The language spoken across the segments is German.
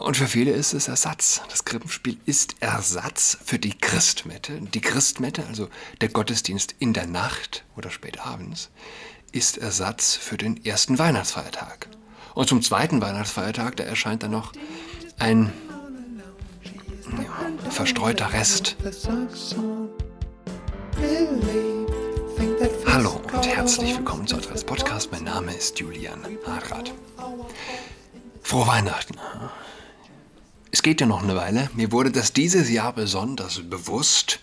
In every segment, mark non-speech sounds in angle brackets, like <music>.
Und für viele ist es Ersatz. Das Krippenspiel ist Ersatz für die Christmette. Die Christmette, also der Gottesdienst in der Nacht oder spät abends, ist Ersatz für den ersten Weihnachtsfeiertag. Und zum zweiten Weihnachtsfeiertag, da erscheint dann noch ein ja, verstreuter Rest. Hallo und herzlich willkommen zu Adress Podcast. Mein Name ist Julian Hartrat. Frohe Weihnachten. Es geht ja noch eine Weile. Mir wurde das dieses Jahr besonders bewusst,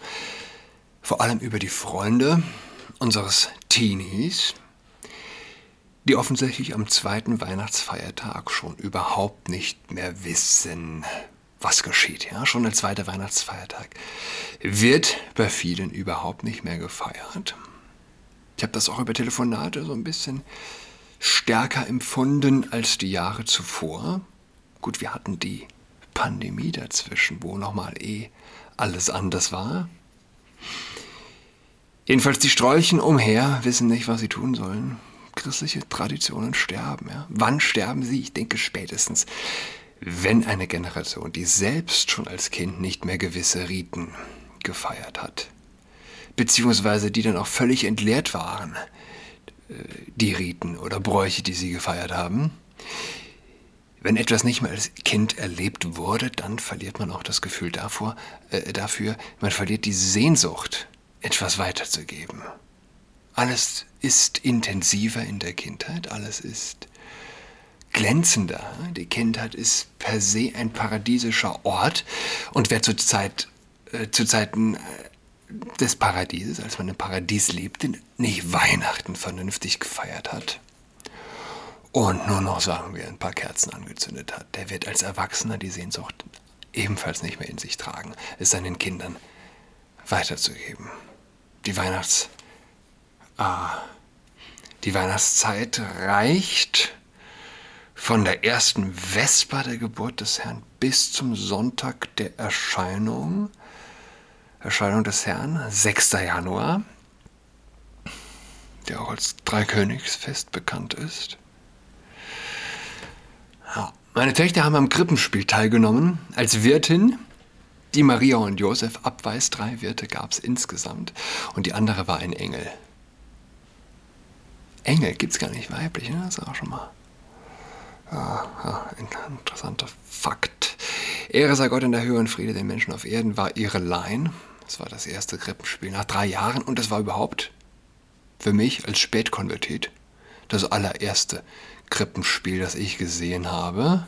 vor allem über die Freunde unseres Teenies, die offensichtlich am zweiten Weihnachtsfeiertag schon überhaupt nicht mehr wissen, was geschieht. Ja, schon der zweite Weihnachtsfeiertag wird bei vielen überhaupt nicht mehr gefeiert. Ich habe das auch über Telefonate so ein bisschen stärker empfunden als die Jahre zuvor. Gut, wir hatten die Pandemie dazwischen, wo nochmal eh alles anders war. Jedenfalls die Strolchen umher wissen nicht, was sie tun sollen. Christliche Traditionen sterben. Ja? Wann sterben sie? Ich denke spätestens, wenn eine Generation, die selbst schon als Kind nicht mehr gewisse Riten gefeiert hat, beziehungsweise die dann auch völlig entleert waren, äh, die Riten oder Bräuche, die sie gefeiert haben, wenn etwas nicht mehr als Kind erlebt wurde, dann verliert man auch das Gefühl davor, äh, dafür, man verliert die Sehnsucht, etwas weiterzugeben. Alles ist intensiver in der Kindheit, alles ist glänzender. Die Kindheit ist per se ein paradiesischer Ort und wer zur Zeit, äh, zu Zeiten äh, des Paradieses, als man im Paradies lebte, nicht Weihnachten vernünftig gefeiert hat, und nur noch, sagen wir, ein paar Kerzen angezündet hat, der wird als Erwachsener die Sehnsucht ebenfalls nicht mehr in sich tragen, es seinen Kindern weiterzugeben. Die Weihnachts... Ah, die Weihnachtszeit reicht von der ersten Vesper der Geburt des Herrn bis zum Sonntag der Erscheinung, Erscheinung des Herrn, 6. Januar, der auch als Dreikönigsfest bekannt ist. Meine Töchter haben am Krippenspiel teilgenommen. Als Wirtin, die Maria und Josef abweist, drei Wirte gab es insgesamt. Und die andere war ein Engel. Engel gibt es gar nicht weiblich, ne? Das ist auch schon mal ah, ah, ein interessanter Fakt. Ehre sei Gott in der Höhe und Friede den Menschen auf Erden war ihre Line. Das war das erste Krippenspiel nach drei Jahren und das war überhaupt für mich als Spätkonvertit das allererste Krippenspiel, das ich gesehen habe.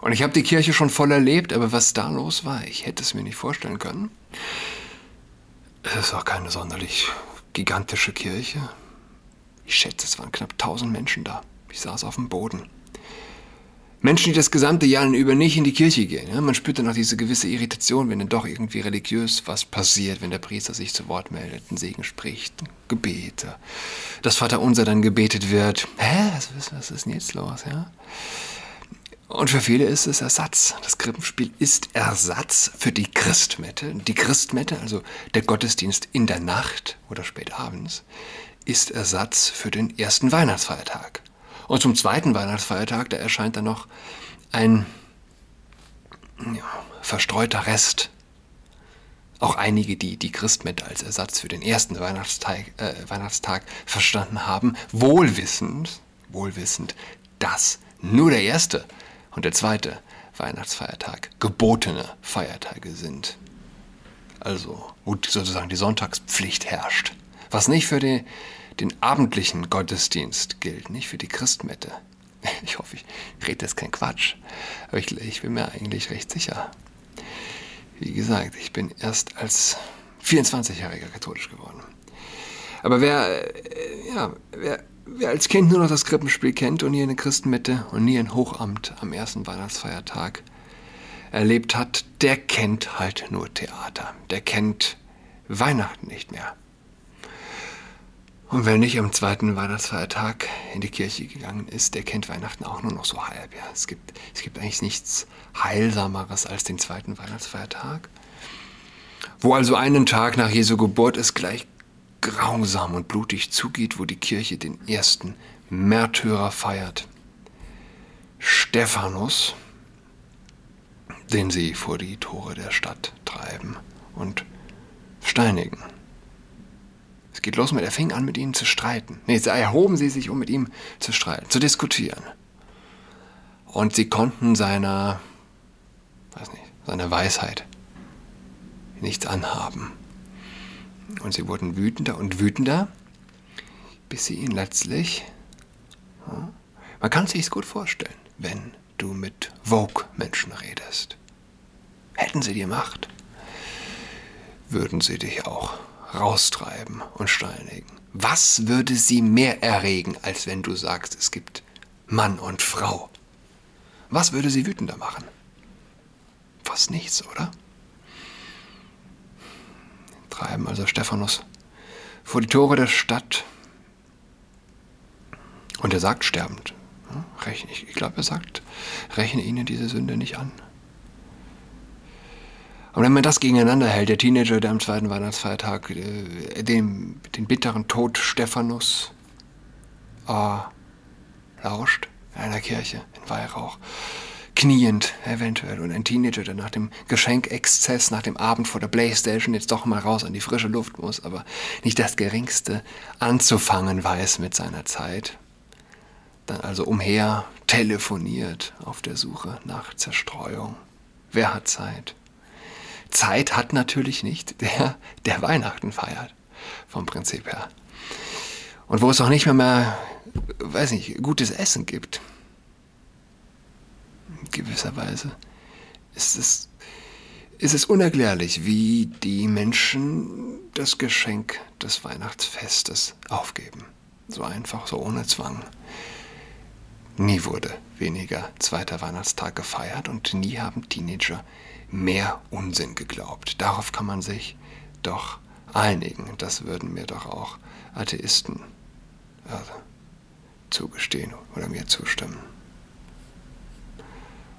Und ich habe die Kirche schon voll erlebt, aber was da los war, ich hätte es mir nicht vorstellen können. Es ist auch keine sonderlich gigantische Kirche. Ich schätze, es waren knapp 1000 Menschen da. Ich saß auf dem Boden. Menschen, die das gesamte Jahr über nicht in die Kirche gehen. Ja? Man spürt dann auch diese gewisse Irritation, wenn dann doch irgendwie religiös was passiert, wenn der Priester sich zu Wort meldet, einen Segen spricht, Gebete, das Vaterunser dann gebetet wird. Hä, was, was ist denn jetzt los? Ja? Und für viele ist es Ersatz. Das Krippenspiel ist Ersatz für die Christmette. Die Christmette, also der Gottesdienst in der Nacht oder spät abends, ist Ersatz für den ersten Weihnachtsfeiertag. Und zum zweiten Weihnachtsfeiertag, da erscheint dann noch ein ja, verstreuter Rest. Auch einige, die die Christmette als Ersatz für den ersten Weihnachtstag, äh, Weihnachtstag verstanden haben, wohlwissend, wohlwissend, dass nur der erste und der zweite Weihnachtsfeiertag gebotene Feiertage sind. Also, wo sozusagen die Sonntagspflicht herrscht. Was nicht für die den abendlichen Gottesdienst gilt, nicht für die Christmette. <laughs> Ich hoffe, ich rede jetzt kein Quatsch, aber ich, ich bin mir eigentlich recht sicher. Wie gesagt, ich bin erst als 24-Jähriger katholisch geworden. Aber wer, äh, ja, wer, wer als Kind nur noch das Krippenspiel kennt und nie eine Christenmette und nie ein Hochamt am ersten Weihnachtsfeiertag erlebt hat, der kennt halt nur Theater. Der kennt Weihnachten nicht mehr. Und wer nicht am zweiten Weihnachtsfeiertag in die Kirche gegangen ist, der kennt Weihnachten auch nur noch so halb. Ja. Es, gibt, es gibt eigentlich nichts Heilsameres als den zweiten Weihnachtsfeiertag. Wo also einen Tag nach Jesu Geburt es gleich grausam und blutig zugeht, wo die Kirche den ersten Märtyrer feiert. Stephanus, den sie vor die Tore der Stadt treiben und steinigen. Es geht los mit, er fing an, mit ihnen zu streiten. Nee, erhoben sie sich, um mit ihm zu streiten, zu diskutieren. Und sie konnten seiner, weiß nicht, seiner Weisheit nichts anhaben. Und sie wurden wütender und wütender, bis sie ihn letztlich, man kann sich gut vorstellen, wenn du mit Vogue-Menschen redest. Hätten sie die Macht, würden sie dich auch raustreiben und steinigen. Was würde sie mehr erregen, als wenn du sagst, es gibt Mann und Frau? Was würde sie wütender machen? Fast nichts, oder? Treiben also Stephanus vor die Tore der Stadt. Und er sagt sterbend, ich glaube, er sagt, rechne ihnen diese Sünde nicht an. Und wenn man das gegeneinander hält, der Teenager, der am zweiten Weihnachtsfeiertag äh, den, den bitteren Tod Stephanus äh, lauscht, in einer Kirche, in Weihrauch, kniend eventuell, und ein Teenager, der nach dem Geschenkexzess, nach dem Abend vor der Playstation jetzt doch mal raus an die frische Luft muss, aber nicht das Geringste anzufangen weiß mit seiner Zeit, dann also umher telefoniert auf der Suche nach Zerstreuung. Wer hat Zeit? Zeit hat natürlich nicht der, der Weihnachten feiert, vom Prinzip her. Und wo es auch nicht mehr, mehr, weiß nicht, gutes Essen gibt, in gewisser Weise, ist es, ist es unerklärlich, wie die Menschen das Geschenk des Weihnachtsfestes aufgeben. So einfach, so ohne Zwang. Nie wurde weniger zweiter Weihnachtstag gefeiert und nie haben Teenager mehr Unsinn geglaubt. Darauf kann man sich doch einigen. Das würden mir doch auch Atheisten also, zugestehen oder mir zustimmen.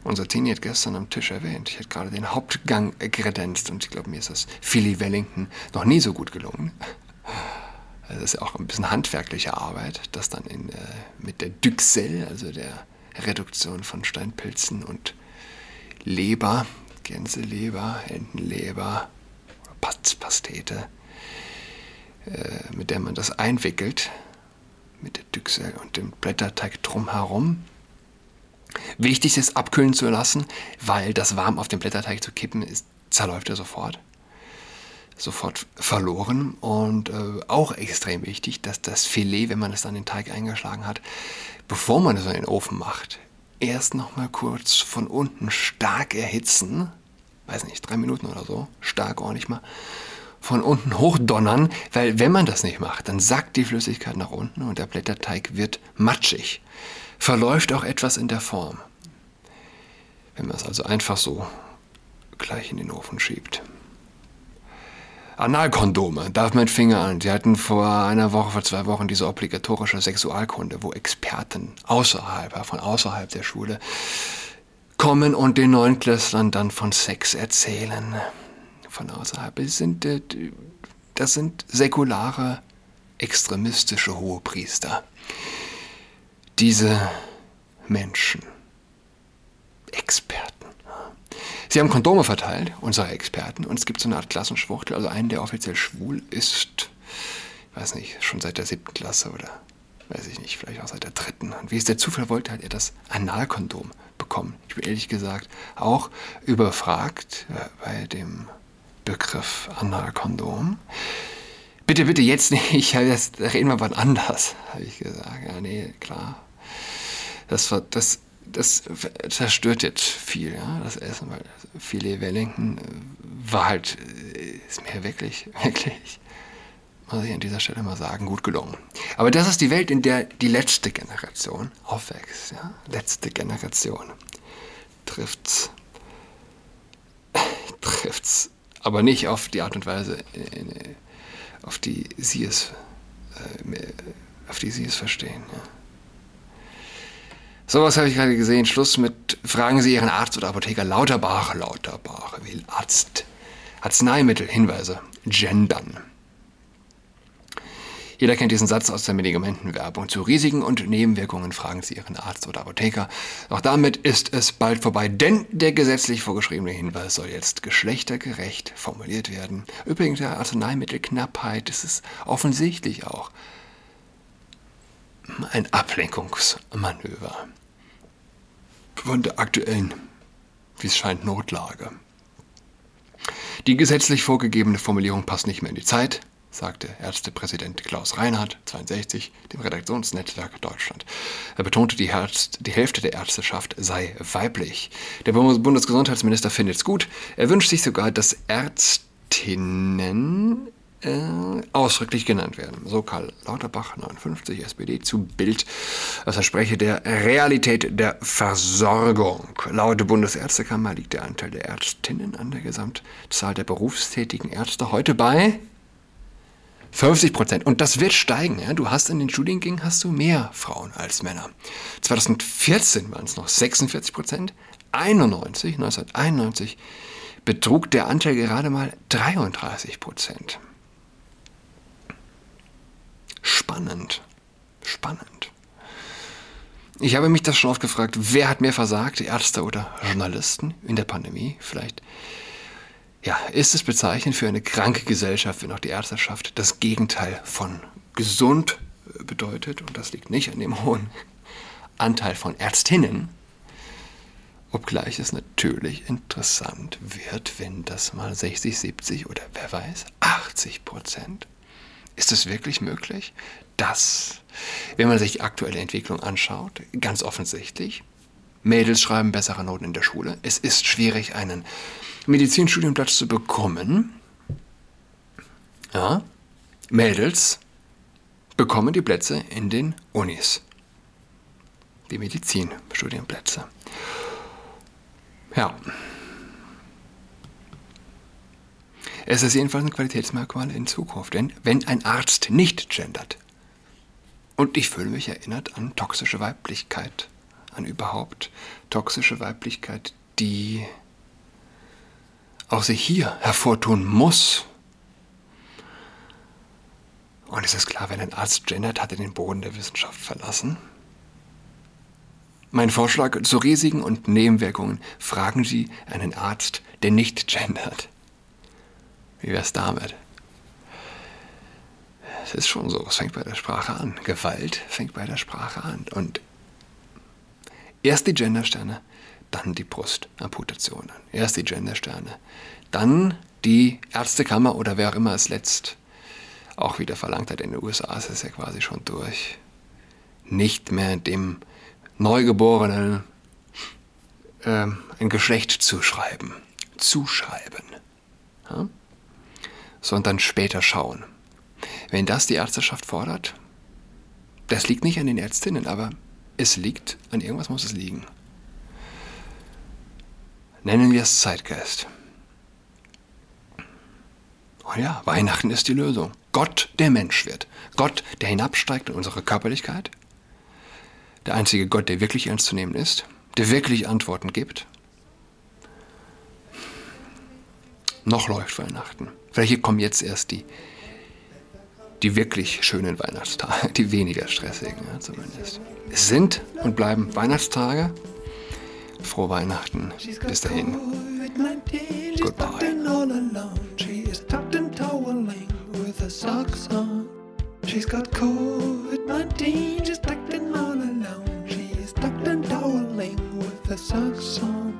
Unser Teenie hat gestern am Tisch erwähnt, ich hätte gerade den Hauptgang kredenzt und ich glaube, mir ist das Philly Wellington noch nie so gut gelungen. Das ist ja auch ein bisschen handwerkliche Arbeit, das dann in, äh, mit der Duxelle, also der Reduktion von Steinpilzen und Leber, Gänseleber, Entenleber, Pastete, äh, mit der man das einwickelt, mit der Düchsel und dem Blätterteig drumherum. Wichtig ist, abkühlen zu lassen, weil das warm auf den Blätterteig zu kippen ist, zerläuft er sofort. Sofort verloren. Und äh, auch extrem wichtig, dass das Filet, wenn man es in den Teig eingeschlagen hat, bevor man es in den Ofen macht, erst noch mal kurz von unten stark erhitzen, weiß nicht, drei Minuten oder so, stark ordentlich mal, von unten hochdonnern, weil wenn man das nicht macht, dann sackt die Flüssigkeit nach unten und der Blätterteig wird matschig, verläuft auch etwas in der Form. Wenn man es also einfach so gleich in den Ofen schiebt. Analkondome, darf mein Finger an. Sie hatten vor einer Woche, vor zwei Wochen diese obligatorische Sexualkunde, wo Experten außerhalb, von außerhalb der Schule kommen und den Neunklässlern dann von Sex erzählen. Von außerhalb. Das sind, äh, das sind säkulare, extremistische Hohepriester. Diese Menschen, Experten, Sie haben Kondome verteilt, unsere Experten, und es gibt so eine Art Klassenschwuchtel, also einen, der offiziell schwul ist, weiß nicht, schon seit der siebten Klasse oder weiß ich nicht, vielleicht auch seit der dritten. Und wie es der Zufall wollte, hat er das Analkondom bekommen. Ich bin ehrlich gesagt auch überfragt äh, bei dem Begriff Analkondom. Bitte, bitte, jetzt nicht, jetzt reden wir wann anders, habe ich gesagt. Ja, nee, klar. Das, war, das das zerstört jetzt viel, ja, das Essen, weil Filet Wellington äh, war halt, äh, ist mir wirklich, <laughs> wirklich, muss ich an dieser Stelle mal sagen, gut gelungen. Aber das ist die Welt, in der die letzte Generation aufwächst, ja, letzte Generation. Trifft's, <laughs> trifft's, aber nicht auf die Art und Weise, auf die sie es, äh, auf die sie es verstehen, ja. Sowas habe ich gerade gesehen. Schluss mit Fragen Sie Ihren Arzt oder Apotheker Lauterbach. Lauterbach will Arzt. Arzneimittel, Hinweise. Gendern. Jeder kennt diesen Satz aus der Medikamentenwerbung. Zu Risiken und Nebenwirkungen fragen Sie Ihren Arzt oder Apotheker. Auch damit ist es bald vorbei, denn der gesetzlich vorgeschriebene Hinweis soll jetzt geschlechtergerecht formuliert werden. Übrigens der Arzneimittelknappheit ist es offensichtlich auch ein Ablenkungsmanöver von der aktuellen, wie es scheint, Notlage. Die gesetzlich vorgegebene Formulierung passt nicht mehr in die Zeit, sagte Ärztepräsident Klaus Reinhardt, 62, dem Redaktionsnetzwerk Deutschland. Er betonte, die, Herz, die Hälfte der Ärzteschaft sei weiblich. Der Bundesgesundheitsminister findet es gut. Er wünscht sich sogar, dass Ärztinnen äh, ausdrücklich genannt werden. So Karl Lauterbach, 59, SPD, zu Bild. Das verspreche der Realität der Versorgung. Laut Bundesärztekammer liegt der Anteil der Ärztinnen an der Gesamtzahl der berufstätigen Ärzte heute bei 50 Prozent. Und das wird steigen. Ja? Du hast in den Studiengängen hast du mehr Frauen als Männer. 2014 waren es noch 46 Prozent. 91, 1991 betrug der Anteil gerade mal 33 Prozent. Spannend. Spannend. Ich habe mich das schon oft gefragt, wer hat mehr versagt, Ärzte oder Journalisten in der Pandemie? Vielleicht ja, ist es bezeichnend für eine kranke Gesellschaft, wenn auch die Ärzteschaft das Gegenteil von gesund bedeutet. Und das liegt nicht an dem hohen Anteil von Ärztinnen, obgleich es natürlich interessant wird, wenn das mal 60, 70 oder wer weiß, 80 Prozent ist es wirklich möglich, dass, wenn man sich die aktuelle Entwicklung anschaut, ganz offensichtlich, Mädels schreiben bessere Noten in der Schule. Es ist schwierig, einen Medizinstudienplatz zu bekommen. Ja, Mädels bekommen die Plätze in den Unis. Die Medizinstudienplätze. Ja. Es ist jedenfalls ein Qualitätsmerkmal in Zukunft. Denn wenn ein Arzt nicht gendert, und ich fühle mich erinnert an toxische Weiblichkeit, an überhaupt toxische Weiblichkeit, die auch sich hier hervortun muss. Und es ist klar, wenn ein Arzt gendert, hat er den Boden der Wissenschaft verlassen. Mein Vorschlag zu Risiken und Nebenwirkungen. Fragen Sie einen Arzt, der nicht gendert. Wie wäre es damit? Es ist schon so, es fängt bei der Sprache an. Gewalt fängt bei der Sprache an. Und erst die Gendersterne, dann die Brustamputationen. Erst die Gendersterne, dann die Ärztekammer oder wer auch immer es letzt auch wieder verlangt hat. In den USA ist es ja quasi schon durch. Nicht mehr dem Neugeborenen äh, ein Geschlecht zuschreiben. Zuschreiben. Ja? Sondern später schauen. Wenn das die Ärzteschaft fordert, das liegt nicht an den Ärztinnen, aber es liegt, an irgendwas muss es liegen. Nennen wir es Zeitgeist. Oh ja, Weihnachten ist die Lösung. Gott, der Mensch wird. Gott, der hinabsteigt in unsere Körperlichkeit. Der einzige Gott, der wirklich ernst zu nehmen ist, der wirklich Antworten gibt. Noch läuft Weihnachten. Vielleicht kommen jetzt erst die, die wirklich schönen Weihnachtstage, die weniger stressigen ja, zumindest. Es sind und bleiben Weihnachtstage. Frohe Weihnachten. Bis dahin. Goodbye. She's got COVID-19, she's tucked in all alone. She's tucked and toweling with her socks on.